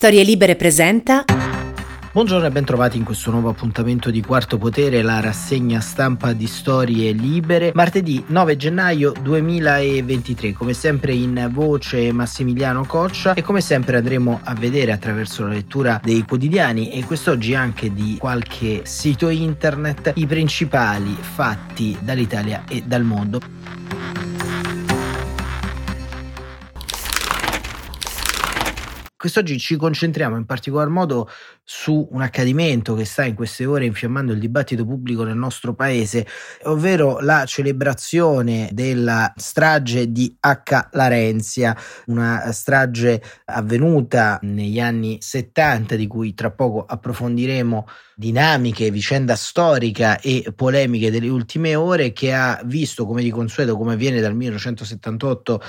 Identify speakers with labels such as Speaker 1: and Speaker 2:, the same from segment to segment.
Speaker 1: Storie Libere presenta.
Speaker 2: Buongiorno e bentrovati in questo nuovo appuntamento di Quarto Potere, la rassegna stampa di Storie Libere, martedì 9 gennaio 2023. Come sempre in voce Massimiliano Coccia e come sempre andremo a vedere attraverso la lettura dei quotidiani e quest'oggi anche di qualche sito internet i principali fatti dall'Italia e dal mondo. Quest'oggi ci concentriamo in particolar modo su un accadimento che sta in queste ore infiammando il dibattito pubblico nel nostro paese, ovvero la celebrazione della strage di H. Larenzia, una strage avvenuta negli anni 70 di cui tra poco approfondiremo dinamiche, vicenda storica e polemiche delle ultime ore che ha visto come di consueto come avviene dal 1978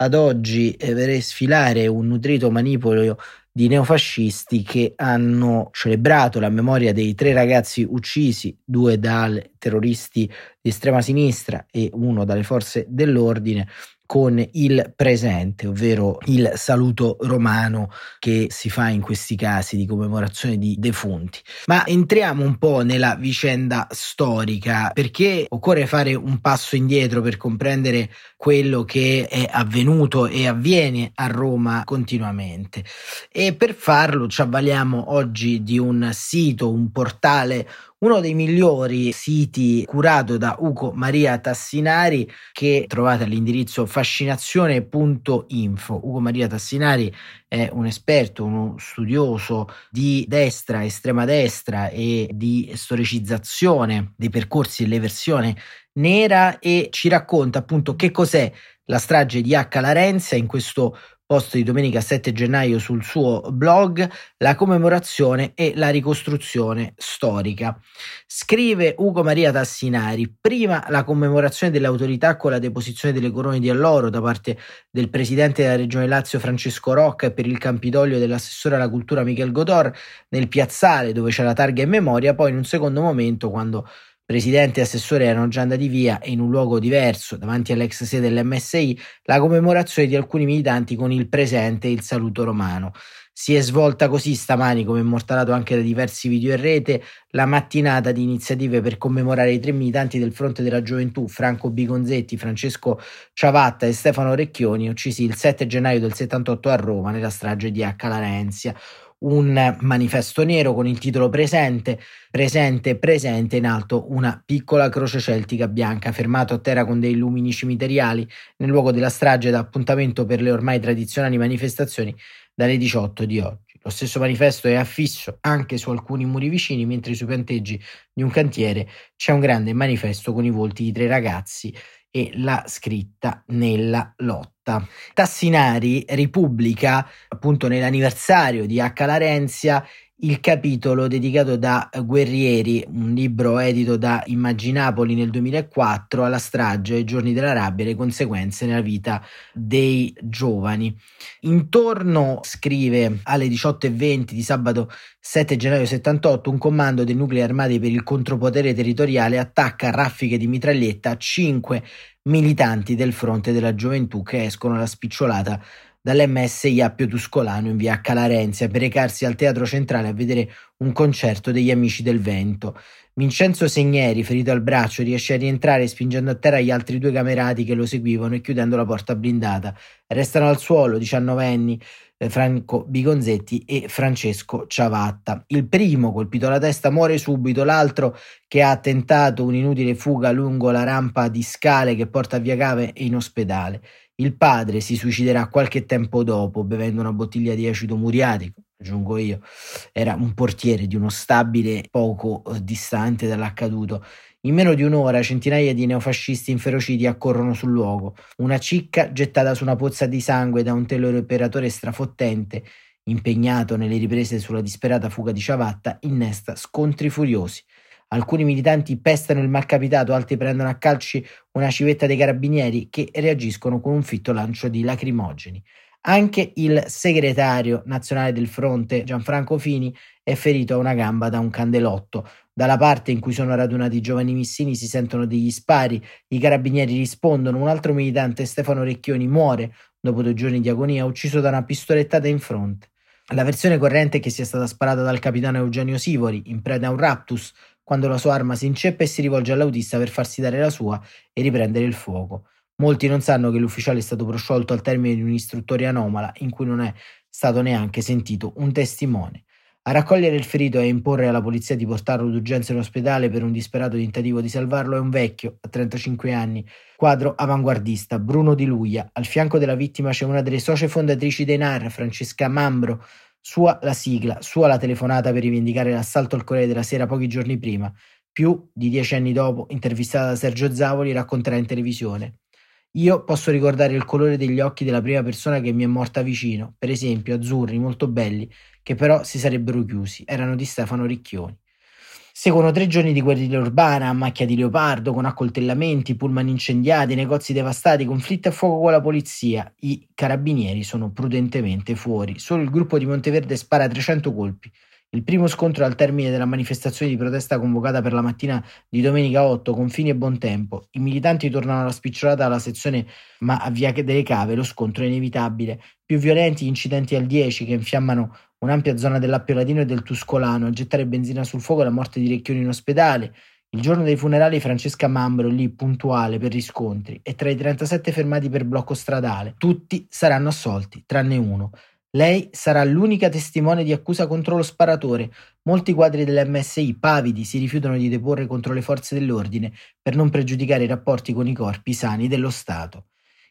Speaker 2: ad oggi eh, sfilare un nutrito manipolo di neofascisti che hanno celebrato la memoria dei tre ragazzi uccisi, due dai terroristi di estrema sinistra e uno dalle forze dell'ordine, con il presente, ovvero il saluto romano che si fa in questi casi di commemorazione di defunti. Ma entriamo un po' nella vicenda storica perché occorre fare un passo indietro per comprendere quello che è avvenuto e avviene a Roma continuamente. E per farlo ci avvaliamo oggi di un sito, un portale uno dei migliori siti curato da Ugo Maria Tassinari che trovate all'indirizzo fascinazione.info. Ugo Maria Tassinari è un esperto, uno studioso di destra, estrema destra e di storicizzazione dei percorsi dell'eversione nera e ci racconta appunto che cos'è la strage di H. Larenzia in questo post di domenica 7 gennaio sul suo blog, la commemorazione e la ricostruzione storica. Scrive Ugo Maria Tassinari, prima la commemorazione dell'autorità con la deposizione delle corone di alloro da parte del presidente della regione Lazio Francesco Rocca e per il Campidoglio dell'assessore alla cultura Michel Godor nel piazzale dove c'è la targa in memoria, poi in un secondo momento quando Presidente e assessore erano già andati via e in un luogo diverso, davanti all'ex sede dell'MSI, la commemorazione di alcuni militanti con il presente e il saluto romano. Si è svolta così stamani, come immortalato anche da diversi video in rete, la mattinata di iniziative per commemorare i tre militanti del Fronte della Gioventù, Franco Bigonzetti, Francesco Ciavatta e Stefano Recchioni, uccisi il 7 gennaio del 78 a Roma nella strage di H. Larenzia un manifesto nero con il titolo presente, presente, presente in alto una piccola croce celtica bianca fermato a terra con dei lumini cimiteriali nel luogo della strage da appuntamento per le ormai tradizionali manifestazioni dalle 18 di oggi. Lo stesso manifesto è affisso anche su alcuni muri vicini, mentre sui panteggi di un cantiere c'è un grande manifesto con i volti di tre ragazzi e la scritta nella lotta. Tassinari ripubblica appunto nell'anniversario di H. Larenzia il capitolo dedicato da Guerrieri, un libro edito da Immaginapoli nel 2004, alla strage ai giorni della rabbia e le conseguenze nella vita dei giovani. Intorno, scrive alle 18.20 di sabato 7 gennaio 78, un comando dei nuclei armati per il contropotere territoriale attacca a raffiche di mitraglietta 5 militanti del fronte della gioventù che escono alla spicciolata dall'MSI Appio Tuscolano in via Calarenzia per recarsi al Teatro Centrale a vedere un concerto degli Amici del Vento. Vincenzo Segneri, ferito al braccio, riesce a rientrare spingendo a terra gli altri due camerati che lo seguivano e chiudendo la porta blindata. Restano al suolo diciannovenni eh, Franco Bigonzetti e Francesco Ciavatta. Il primo, colpito alla testa, muore subito, l'altro, che ha tentato un'inutile fuga lungo la rampa di scale che porta Via Cave, è in ospedale. Il padre si suiciderà qualche tempo dopo bevendo una bottiglia di acido muriatico, aggiungo io. Era un portiere di uno stabile poco eh, distante dall'accaduto. In meno di un'ora centinaia di neofascisti inferociti accorrono sul luogo. Una cicca gettata su una pozza di sangue da un teleoperatore strafottente, impegnato nelle riprese sulla disperata fuga di Ciavatta, innesta scontri furiosi. Alcuni militanti pestano il malcapitato, altri prendono a calci una civetta dei carabinieri che reagiscono con un fitto lancio di lacrimogeni. Anche il segretario nazionale del fronte, Gianfranco Fini, è ferito a una gamba da un candelotto. Dalla parte in cui sono radunati i giovani missini si sentono degli spari, i carabinieri rispondono, un altro militante, Stefano Recchioni, muore dopo due giorni di agonia, ucciso da una pistolettata in fronte. La versione corrente è che sia stata sparata dal capitano Eugenio Sivori, in preda a un raptus, quando la sua arma si inceppa e si rivolge all'autista per farsi dare la sua e riprendere il fuoco. Molti non sanno che l'ufficiale è stato prosciolto al termine di un'istruttoria anomala in cui non è stato neanche sentito un testimone. A raccogliere il ferito e a imporre alla polizia di portarlo d'urgenza in ospedale per un disperato tentativo di salvarlo è un vecchio, a 35 anni, quadro avanguardista, Bruno Di Luia. Al fianco della vittima c'è una delle socie fondatrici dei NAR, Francesca Mambro, sua la sigla, sua la telefonata per rivendicare l'assalto al Corriere della Sera pochi giorni prima. Più di dieci anni dopo, intervistata da Sergio Zavoli, racconterà in televisione. Io posso ricordare il colore degli occhi della prima persona che mi è morta vicino, per esempio azzurri, molto belli, che però si sarebbero chiusi, erano di Stefano Ricchioni. Seguono tre giorni di guerriglia urbana, a macchia di leopardo, con accoltellamenti, pullman incendiati, negozi devastati, conflitti a fuoco con la polizia. I carabinieri sono prudentemente fuori. Solo il gruppo di Monteverde spara 300 colpi. Il primo scontro al termine della manifestazione di protesta convocata per la mattina di domenica 8 con fine e buon tempo. I militanti tornano alla spicciolata alla sezione ma a Via delle Cave lo scontro è inevitabile. Più violenti gli incidenti al 10 che infiammano un'ampia zona dell'Appio Latino e del Tuscolano, a gettare benzina sul fuoco la morte di Recchioni in ospedale. Il giorno dei funerali Francesca Mambro lì puntuale per riscontri e tra i 37 fermati per blocco stradale. Tutti saranno assolti, tranne uno. Lei sarà l'unica testimone di accusa contro lo sparatore. Molti quadri dell'MSI, pavidi, si rifiutano di deporre contro le forze dell'ordine per non pregiudicare i rapporti con i corpi sani dello Stato.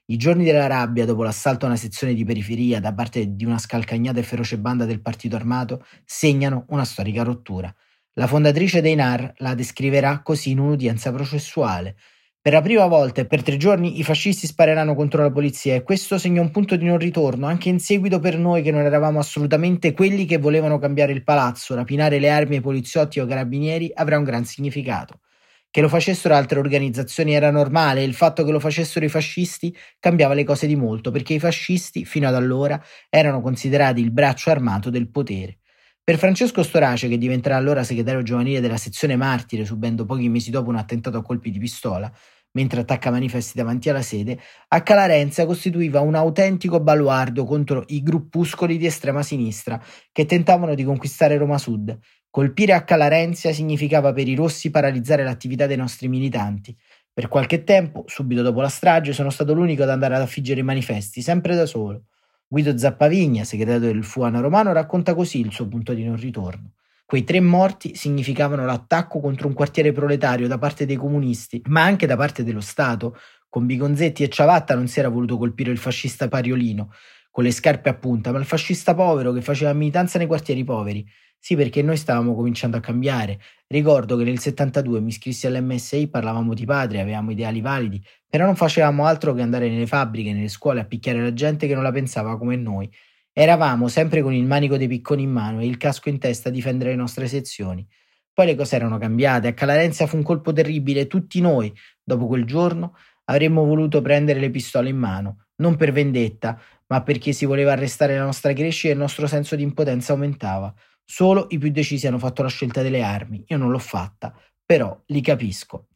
Speaker 2: I giorni della rabbia dopo l'assalto a una sezione di periferia da parte di una scalcagnata e feroce banda del partito armato segnano una storica rottura. La fondatrice dei NAR la descriverà così in un'udienza processuale. Per la prima volta e per tre giorni i fascisti spareranno contro la polizia e questo segna un punto di non ritorno, anche in seguito per noi che non eravamo assolutamente quelli che volevano cambiare il palazzo, rapinare le armi ai poliziotti o carabinieri avrà un gran significato. Che lo facessero altre organizzazioni era normale il fatto che lo facessero i fascisti cambiava le cose di molto, perché i fascisti, fino ad allora, erano considerati il braccio armato del potere. Per Francesco Storace, che diventerà allora segretario giovanile della sezione Martire, subendo pochi mesi dopo un attentato a colpi di pistola, mentre attacca manifesti davanti alla sede, a Calarenza costituiva un autentico baluardo contro i gruppuscoli di estrema sinistra che tentavano di conquistare Roma Sud. Colpire a Calarenzia significava per i rossi paralizzare l'attività dei nostri militanti. Per qualche tempo, subito dopo la strage, sono stato l'unico ad andare ad affiggere i manifesti, sempre da solo. Guido Zappavigna, segretario del Fuana Romano, racconta così il suo punto di non ritorno. Quei tre morti significavano l'attacco contro un quartiere proletario da parte dei comunisti, ma anche da parte dello Stato. Con Bigonzetti e Ciavatta non si era voluto colpire il fascista Pariolino, con le scarpe a punta, ma il fascista povero che faceva militanza nei quartieri poveri. Sì, perché noi stavamo cominciando a cambiare. Ricordo che nel 72 mi iscrissi all'MSI, parlavamo di padre, avevamo ideali validi, però non facevamo altro che andare nelle fabbriche, nelle scuole a picchiare la gente che non la pensava come noi. Eravamo sempre con il manico dei picconi in mano e il casco in testa a difendere le nostre sezioni. Poi le cose erano cambiate, a Calarenzia fu un colpo terribile tutti noi, dopo quel giorno, avremmo voluto prendere le pistole in mano, non per vendetta, ma perché si voleva arrestare la nostra crescita e il nostro senso di impotenza aumentava. Solo i più decisi hanno fatto la scelta delle armi, io non l'ho fatta, però li capisco.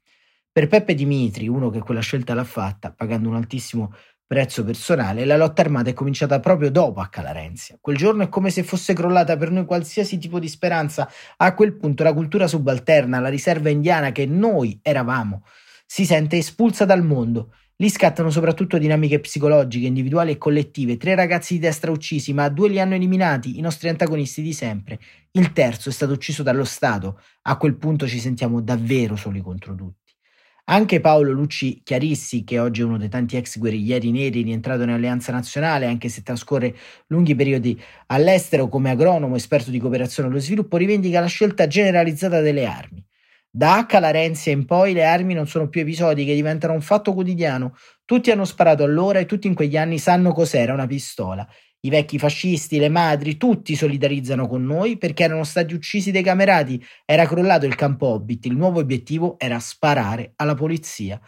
Speaker 2: Per Peppe Dimitri, uno che quella scelta l'ha fatta, pagando un altissimo prezzo personale, la lotta armata è cominciata proprio dopo a Calarenzia. Quel giorno è come se fosse crollata per noi qualsiasi tipo di speranza. A quel punto la cultura subalterna, la riserva indiana che noi eravamo, si sente espulsa dal mondo. Lì scattano soprattutto dinamiche psicologiche, individuali e collettive. Tre ragazzi di destra uccisi, ma due li hanno eliminati, i nostri antagonisti di sempre. Il terzo è stato ucciso dallo Stato. A quel punto ci sentiamo davvero soli contro tutti. Anche Paolo Lucci Chiarissi, che oggi è uno dei tanti ex guerriglieri neri rientrato in Alleanza Nazionale, anche se trascorre lunghi periodi all'estero come agronomo esperto di cooperazione allo sviluppo, rivendica la scelta generalizzata delle armi. Da H alla Renzia in poi le armi non sono più episodi che diventano un fatto quotidiano. Tutti hanno sparato allora e tutti in quegli anni sanno cos'era una pistola i vecchi fascisti, le madri, tutti solidarizzano con noi perché erano stati uccisi dei camerati, era crollato il campo Hobbit, il nuovo obiettivo era sparare alla polizia.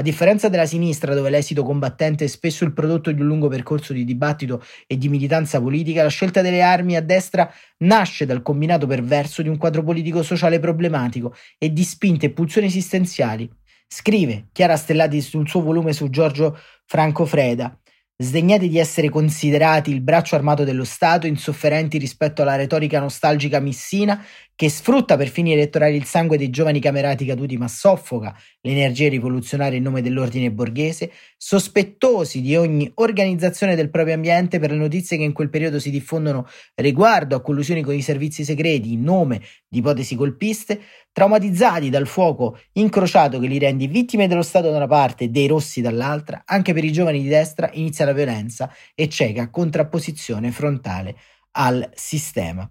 Speaker 2: A differenza della sinistra, dove l'esito combattente è spesso il prodotto di un lungo percorso di dibattito e di militanza politica, la scelta delle armi a destra nasce dal combinato perverso di un quadro politico sociale problematico e di spinte e pulsioni esistenziali. Scrive Chiara Stellati sul suo volume su Giorgio Franco Freda. sdegnati di essere considerati il braccio armato dello Stato, insofferenti rispetto alla retorica nostalgica missina che sfrutta per fini elettorali il sangue dei giovani camerati caduti ma soffoca le energie rivoluzionarie in nome dell'ordine borghese, sospettosi di ogni organizzazione del proprio ambiente per le notizie che in quel periodo si diffondono riguardo a collusioni con i servizi segreti in nome di ipotesi colpiste, traumatizzati dal fuoco incrociato che li rende vittime dello Stato da una parte e dei rossi dall'altra, anche per i giovani di destra inizia la violenza e cieca contrapposizione frontale al sistema.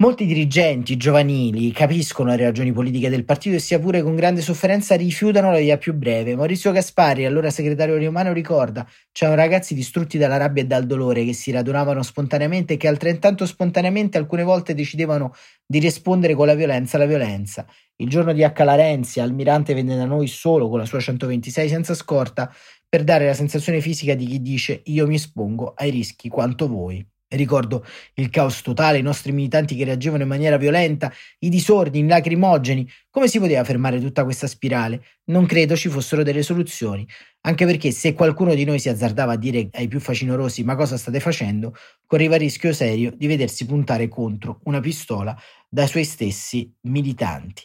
Speaker 2: Molti dirigenti giovanili capiscono le ragioni politiche del partito e sia pure con grande sofferenza rifiutano la via più breve. Maurizio Gaspari, allora segretario romano, ricorda c'erano ragazzi distrutti dalla rabbia e dal dolore che si radunavano spontaneamente e che altrettanto spontaneamente alcune volte decidevano di rispondere con la violenza alla violenza. Il giorno di H. Larenzia, Almirante venne da noi solo con la sua 126 senza scorta per dare la sensazione fisica di chi dice io mi espongo ai rischi quanto voi. Ricordo il caos totale, i nostri militanti che reagivano in maniera violenta, i disordini, lacrimogeni. Come si poteva fermare tutta questa spirale? Non credo ci fossero delle soluzioni, anche perché se qualcuno di noi si azzardava a dire ai più facinorosi ma cosa state facendo, correva il rischio serio di vedersi puntare contro una pistola dai suoi stessi militanti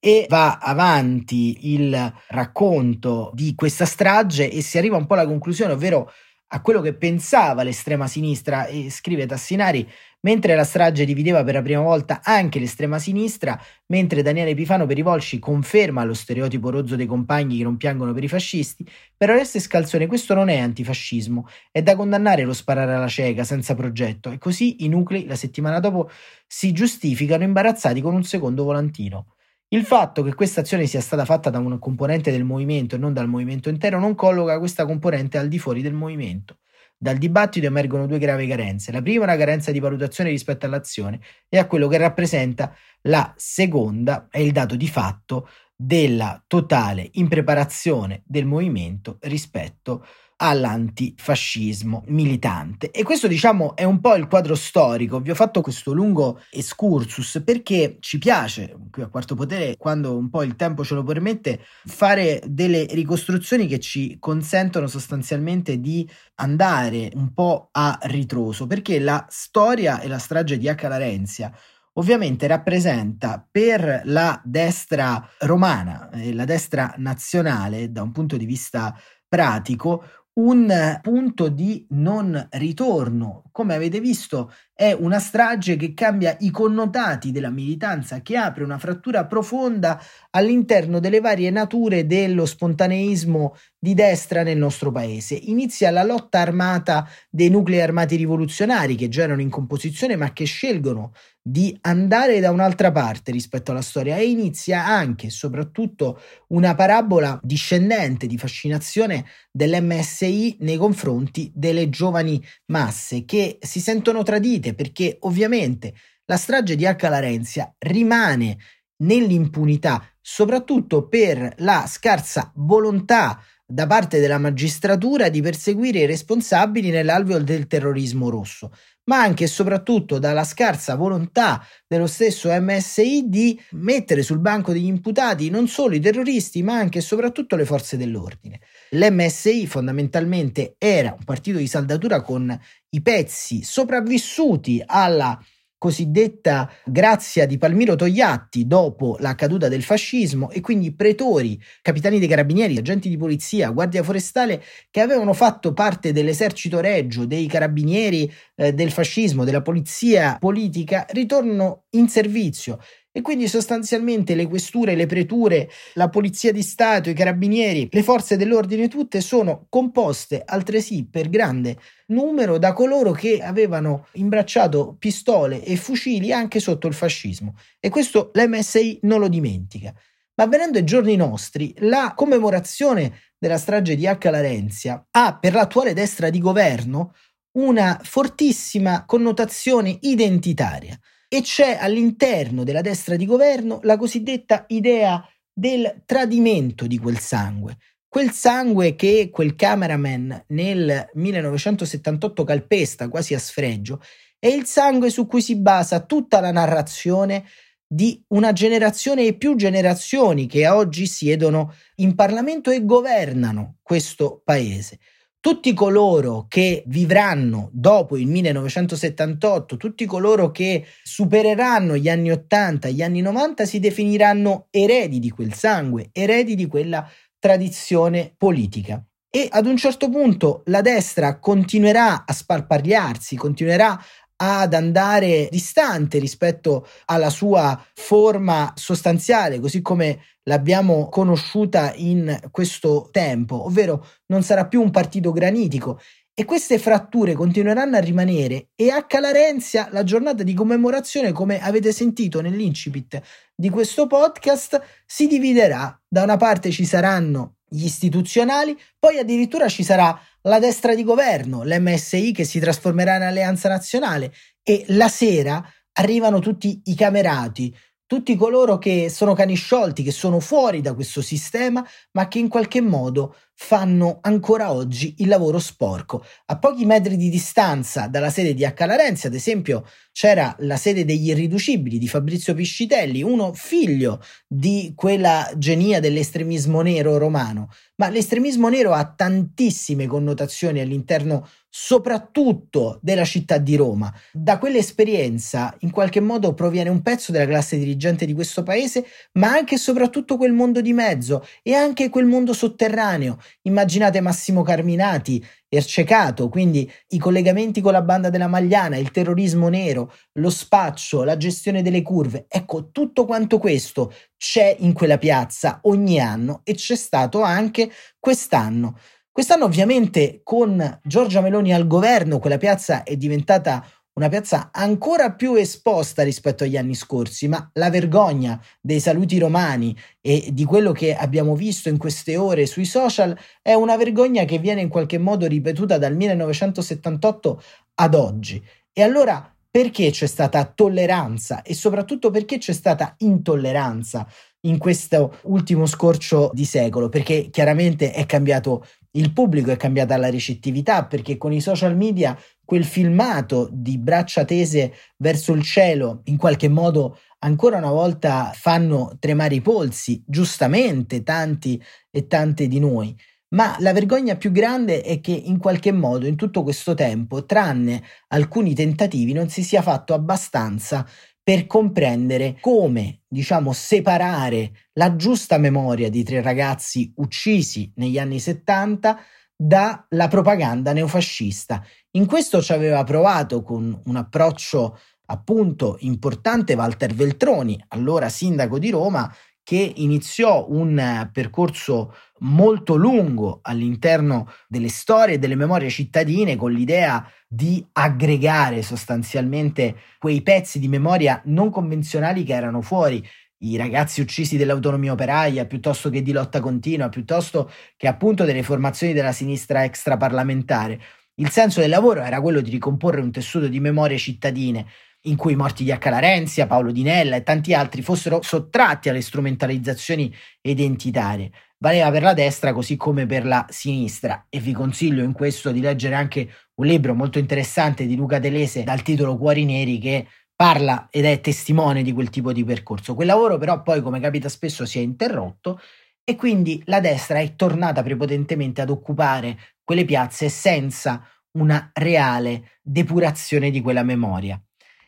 Speaker 2: e va avanti il racconto di questa strage e si arriva un po' alla conclusione, ovvero a quello che pensava l'estrema sinistra e scrive Tassinari, mentre la strage divideva per la prima volta anche l'estrema sinistra, mentre Daniele Epifano per i Volsci conferma lo stereotipo rozzo dei compagni che non piangono per i fascisti, per Oreste Scalzone questo non è antifascismo, è da condannare lo sparare alla cieca senza progetto e così i nuclei la settimana dopo si giustificano imbarazzati con un secondo volantino. Il fatto che questa azione sia stata fatta da un componente del movimento e non dal movimento intero non colloca questa componente al di fuori del movimento. Dal dibattito emergono due gravi carenze. La prima è una carenza di valutazione rispetto all'azione e a quello che rappresenta la seconda è il dato di fatto della totale impreparazione del movimento rispetto all'antifascismo militante. E questo diciamo è un po' il quadro storico. Vi ho fatto questo lungo excursus perché ci piace, qui a Quarto Potere, quando un po' il tempo ce lo permette, fare delle ricostruzioni che ci consentono sostanzialmente di andare un po' a ritroso, perché la storia e la strage di H. Larenzia ovviamente rappresenta per la destra romana e la destra nazionale da un punto di vista pratico un punto di non ritorno. Come avete visto, è una strage che cambia i connotati della militanza, che apre una frattura profonda all'interno delle varie nature dello spontaneismo di destra nel nostro paese. Inizia la lotta armata dei nuclei armati rivoluzionari che già erano in composizione ma che scelgono di andare da un'altra parte rispetto alla storia e inizia anche e soprattutto una parabola discendente di fascinazione dell'MSI nei confronti delle giovani masse che si sentono tradite perché ovviamente la strage di H. Larenzia rimane nell'impunità soprattutto per la scarsa volontà da parte della magistratura di perseguire i responsabili nell'alveo del terrorismo rosso, ma anche e soprattutto dalla scarsa volontà dello stesso MSI di mettere sul banco degli imputati non solo i terroristi, ma anche e soprattutto le forze dell'ordine. L'MSI fondamentalmente era un partito di saldatura con i pezzi sopravvissuti alla cosiddetta grazia di Palmiro Togliatti dopo la caduta del fascismo e quindi pretori, capitani dei carabinieri, agenti di polizia, guardia forestale che avevano fatto parte dell'esercito reggio, dei carabinieri eh, del fascismo, della polizia politica, ritornano in servizio e quindi sostanzialmente le questure, le preture, la polizia di Stato, i carabinieri, le forze dell'ordine tutte sono composte altresì per grande numero da coloro che avevano imbracciato pistole e fucili anche sotto il fascismo. E questo l'MSI non lo dimentica. Ma venendo ai giorni nostri, la commemorazione della strage di H. Larenzia ha per l'attuale destra di governo una fortissima connotazione identitaria e c'è all'interno della destra di governo la cosiddetta idea del tradimento di quel sangue. Quel sangue che quel cameraman nel 1978 calpesta quasi a sfregio è il sangue su cui si basa tutta la narrazione di una generazione e più generazioni che oggi siedono in Parlamento e governano questo paese. Tutti coloro che vivranno dopo il 1978, tutti coloro che supereranno gli anni 80, gli anni 90 si definiranno eredi di quel sangue, eredi di quella tradizione politica. E ad un certo punto la destra continuerà a sparpagliarsi, continuerà ad andare distante rispetto alla sua forma sostanziale, così come l'abbiamo conosciuta in questo tempo, ovvero non sarà più un partito granitico. E queste fratture continueranno a rimanere e a Calarenzia la giornata di commemorazione, come avete sentito nell'incipit di questo podcast, si dividerà. Da una parte ci saranno gli istituzionali, poi addirittura ci sarà la destra di governo, l'MSI che si trasformerà in alleanza nazionale e la sera arrivano tutti i camerati, tutti coloro che sono cani sciolti, che sono fuori da questo sistema, ma che in qualche modo fanno ancora oggi il lavoro sporco. A pochi metri di distanza dalla sede di Accalarenzi, ad esempio, c'era la sede degli irriducibili di Fabrizio Piscitelli, uno figlio di quella genia dell'estremismo nero romano. Ma l'estremismo nero ha tantissime connotazioni all'interno soprattutto della città di Roma. Da quell'esperienza in qualche modo proviene un pezzo della classe dirigente di questo paese, ma anche e soprattutto quel mondo di mezzo e anche quel mondo sotterraneo. Immaginate Massimo Carminati, Ercecato, quindi i collegamenti con la banda della Magliana, il terrorismo nero, lo spaccio, la gestione delle curve. Ecco, tutto quanto questo c'è in quella piazza ogni anno e c'è stato anche quest'anno. Quest'anno ovviamente con Giorgia Meloni al governo quella piazza è diventata una piazza ancora più esposta rispetto agli anni scorsi, ma la vergogna dei saluti romani e di quello che abbiamo visto in queste ore sui social è una vergogna che viene in qualche modo ripetuta dal 1978 ad oggi. E allora perché c'è stata tolleranza e soprattutto perché c'è stata intolleranza in questo ultimo scorcio di secolo? Perché chiaramente è cambiato il pubblico, è cambiata la ricettività, perché con i social media quel filmato di braccia tese verso il cielo in qualche modo ancora una volta fanno tremare i polsi, giustamente tanti e tante di noi. Ma la vergogna più grande è che in qualche modo in tutto questo tempo, tranne alcuni tentativi, non si sia fatto abbastanza per comprendere come, diciamo, separare la giusta memoria di tre ragazzi uccisi negli anni 70 dalla propaganda neofascista. In questo ci aveva provato con un approccio appunto importante Walter Veltroni, allora sindaco di Roma, che iniziò un percorso molto lungo all'interno delle storie e delle memorie cittadine con l'idea di aggregare sostanzialmente quei pezzi di memoria non convenzionali che erano fuori i ragazzi uccisi dell'autonomia operaia, piuttosto che di lotta continua, piuttosto che appunto delle formazioni della sinistra extraparlamentare. Il senso del lavoro era quello di ricomporre un tessuto di memorie cittadine in cui i morti di Acca Larenzia, Paolo Di Nella e tanti altri fossero sottratti alle strumentalizzazioni identitarie. Valeva per la destra così come per la sinistra e vi consiglio in questo di leggere anche un libro molto interessante di Luca Delese dal titolo Cuori Neri che parla ed è testimone di quel tipo di percorso. Quel lavoro però poi come capita spesso si è interrotto e quindi la destra è tornata prepotentemente ad occupare quelle piazze senza una reale depurazione di quella memoria.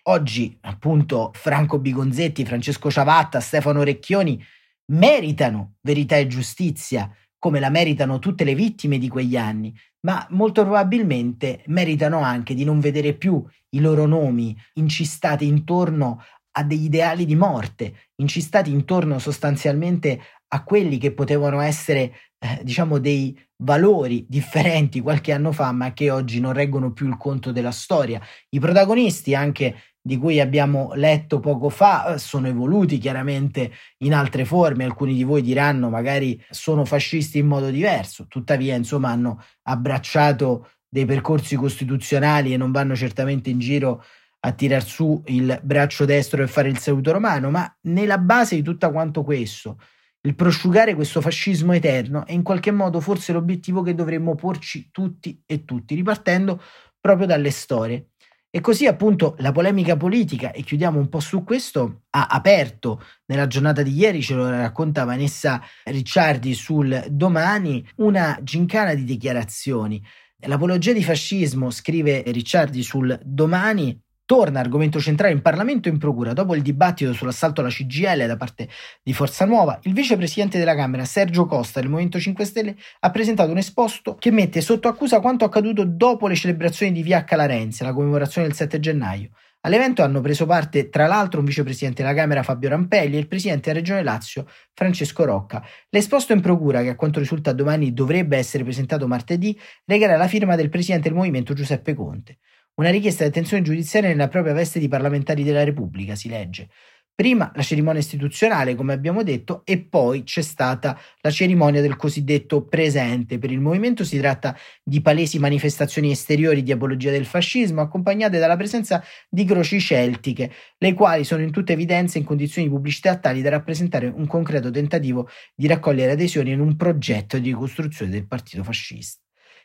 Speaker 2: Oggi, appunto, Franco Bigonzetti, Francesco Ciavatta, Stefano Recchioni meritano verità e giustizia, come la meritano tutte le vittime di quegli anni, ma molto probabilmente meritano anche di non vedere più i loro nomi incistati intorno a degli ideali di morte, incistati intorno sostanzialmente a quelli che potevano essere, eh, diciamo, dei valori differenti qualche anno fa, ma che oggi non reggono più il conto della storia. I protagonisti anche di cui abbiamo letto poco fa eh, sono evoluti chiaramente in altre forme, alcuni di voi diranno magari sono fascisti in modo diverso, tuttavia insomma hanno abbracciato dei percorsi costituzionali e non vanno certamente in giro a tirar su il braccio destro e fare il saluto romano, ma nella base di tutto quanto questo, il prosciugare questo fascismo eterno è in qualche modo forse l'obiettivo che dovremmo porci tutti e tutti, ripartendo proprio dalle storie. E così appunto la polemica politica, e chiudiamo un po' su questo, ha aperto. Nella giornata di ieri, ce lo racconta Vanessa Ricciardi sul domani, una gincana di dichiarazioni. L'apologia di fascismo, scrive Ricciardi sul domani, torna argomento centrale in Parlamento e in Procura. Dopo il dibattito sull'assalto alla CGL da parte di Forza Nuova, il vicepresidente della Camera, Sergio Costa, del Movimento 5 Stelle, ha presentato un esposto che mette sotto accusa quanto accaduto dopo le celebrazioni di Via Calarenze, la commemorazione del 7 gennaio. All'evento hanno preso parte tra l'altro un vicepresidente della Camera Fabio Rampelli e il presidente della Regione Lazio Francesco Rocca. L'esposto in procura, che a quanto risulta domani dovrebbe essere presentato martedì, recherà la firma del presidente del movimento Giuseppe Conte. Una richiesta di attenzione giudiziaria nella propria veste di parlamentari della Repubblica, si legge. Prima la cerimonia istituzionale, come abbiamo detto, e poi c'è stata la cerimonia del cosiddetto presente. Per il movimento si tratta di palesi manifestazioni esteriori di apologia del fascismo, accompagnate dalla presenza di croci celtiche, le quali sono in tutta evidenza in condizioni di pubblicità tali da rappresentare un concreto tentativo di raccogliere adesioni in un progetto di ricostruzione del partito fascista.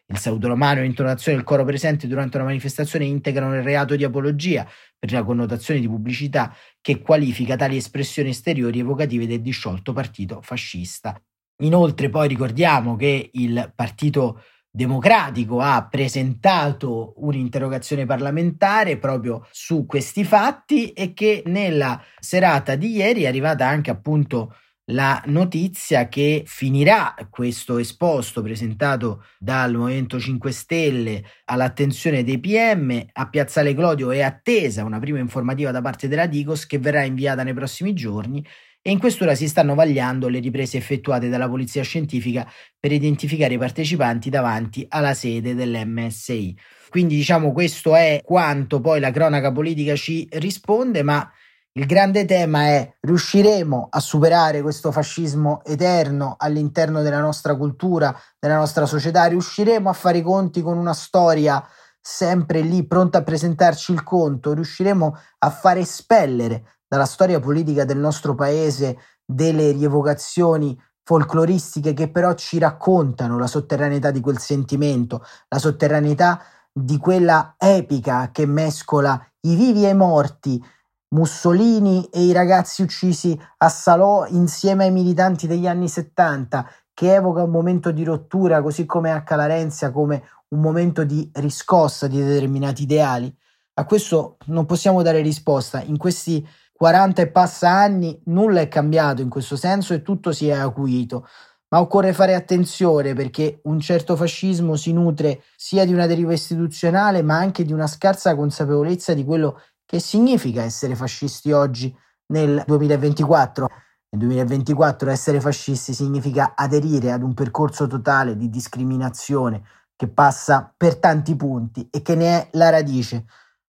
Speaker 2: Il saluto romano e l'intonazione del coro presente durante una manifestazione integrano il reato di apologia per la connotazione di pubblicità che qualifica tali espressioni esteriori evocative del disciolto partito fascista. Inoltre poi ricordiamo che il partito democratico ha presentato un'interrogazione parlamentare proprio su questi fatti e che nella serata di ieri è arrivata anche appunto la notizia che finirà questo esposto presentato dal Movimento 5 Stelle all'attenzione dei PM a Piazzale Clodio è attesa una prima informativa da parte della Digos che verrà inviata nei prossimi giorni e in quest'ora si stanno vagliando le riprese effettuate dalla Polizia Scientifica per identificare i partecipanti davanti alla sede dell'MSI. Quindi diciamo questo è quanto poi la cronaca politica ci risponde, ma il grande tema è riusciremo a superare questo fascismo eterno all'interno della nostra cultura, della nostra società, riusciremo a fare i conti con una storia sempre lì pronta a presentarci il conto, riusciremo a fare espellere dalla storia politica del nostro paese delle rievocazioni folcloristiche che però ci raccontano la sotterraneità di quel sentimento, la sotterraneità di quella epica che mescola i vivi e i morti, Mussolini e i ragazzi uccisi a Salò insieme ai militanti degli anni 70, che evoca un momento di rottura, così come a Calarenzia, come un momento di riscossa di determinati ideali? A questo non possiamo dare risposta. In questi 40 e passa anni nulla è cambiato in questo senso e tutto si è acuito. Ma occorre fare attenzione perché un certo fascismo si nutre sia di una deriva istituzionale ma anche di una scarsa consapevolezza di quello che significa essere fascisti oggi nel 2024? Nel 2024 essere fascisti significa aderire ad un percorso totale di discriminazione che passa per tanti punti e che ne è la radice.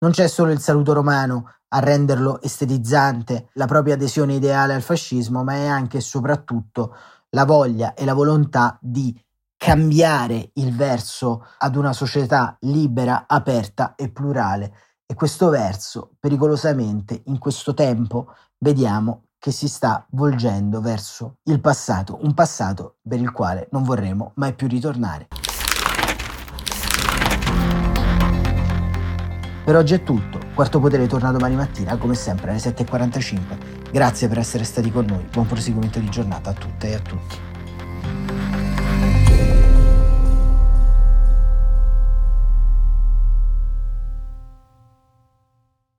Speaker 2: Non c'è solo il saluto romano a renderlo estetizzante, la propria adesione ideale al fascismo, ma è anche e soprattutto la voglia e la volontà di cambiare il verso ad una società libera, aperta e plurale e questo verso, pericolosamente, in questo tempo, vediamo che si sta volgendo verso il passato, un passato per il quale non vorremmo mai più ritornare. Per oggi è tutto, Quarto Potere torna domani mattina, come sempre alle 7.45. Grazie per essere stati con noi, buon proseguimento di giornata a tutte e a tutti.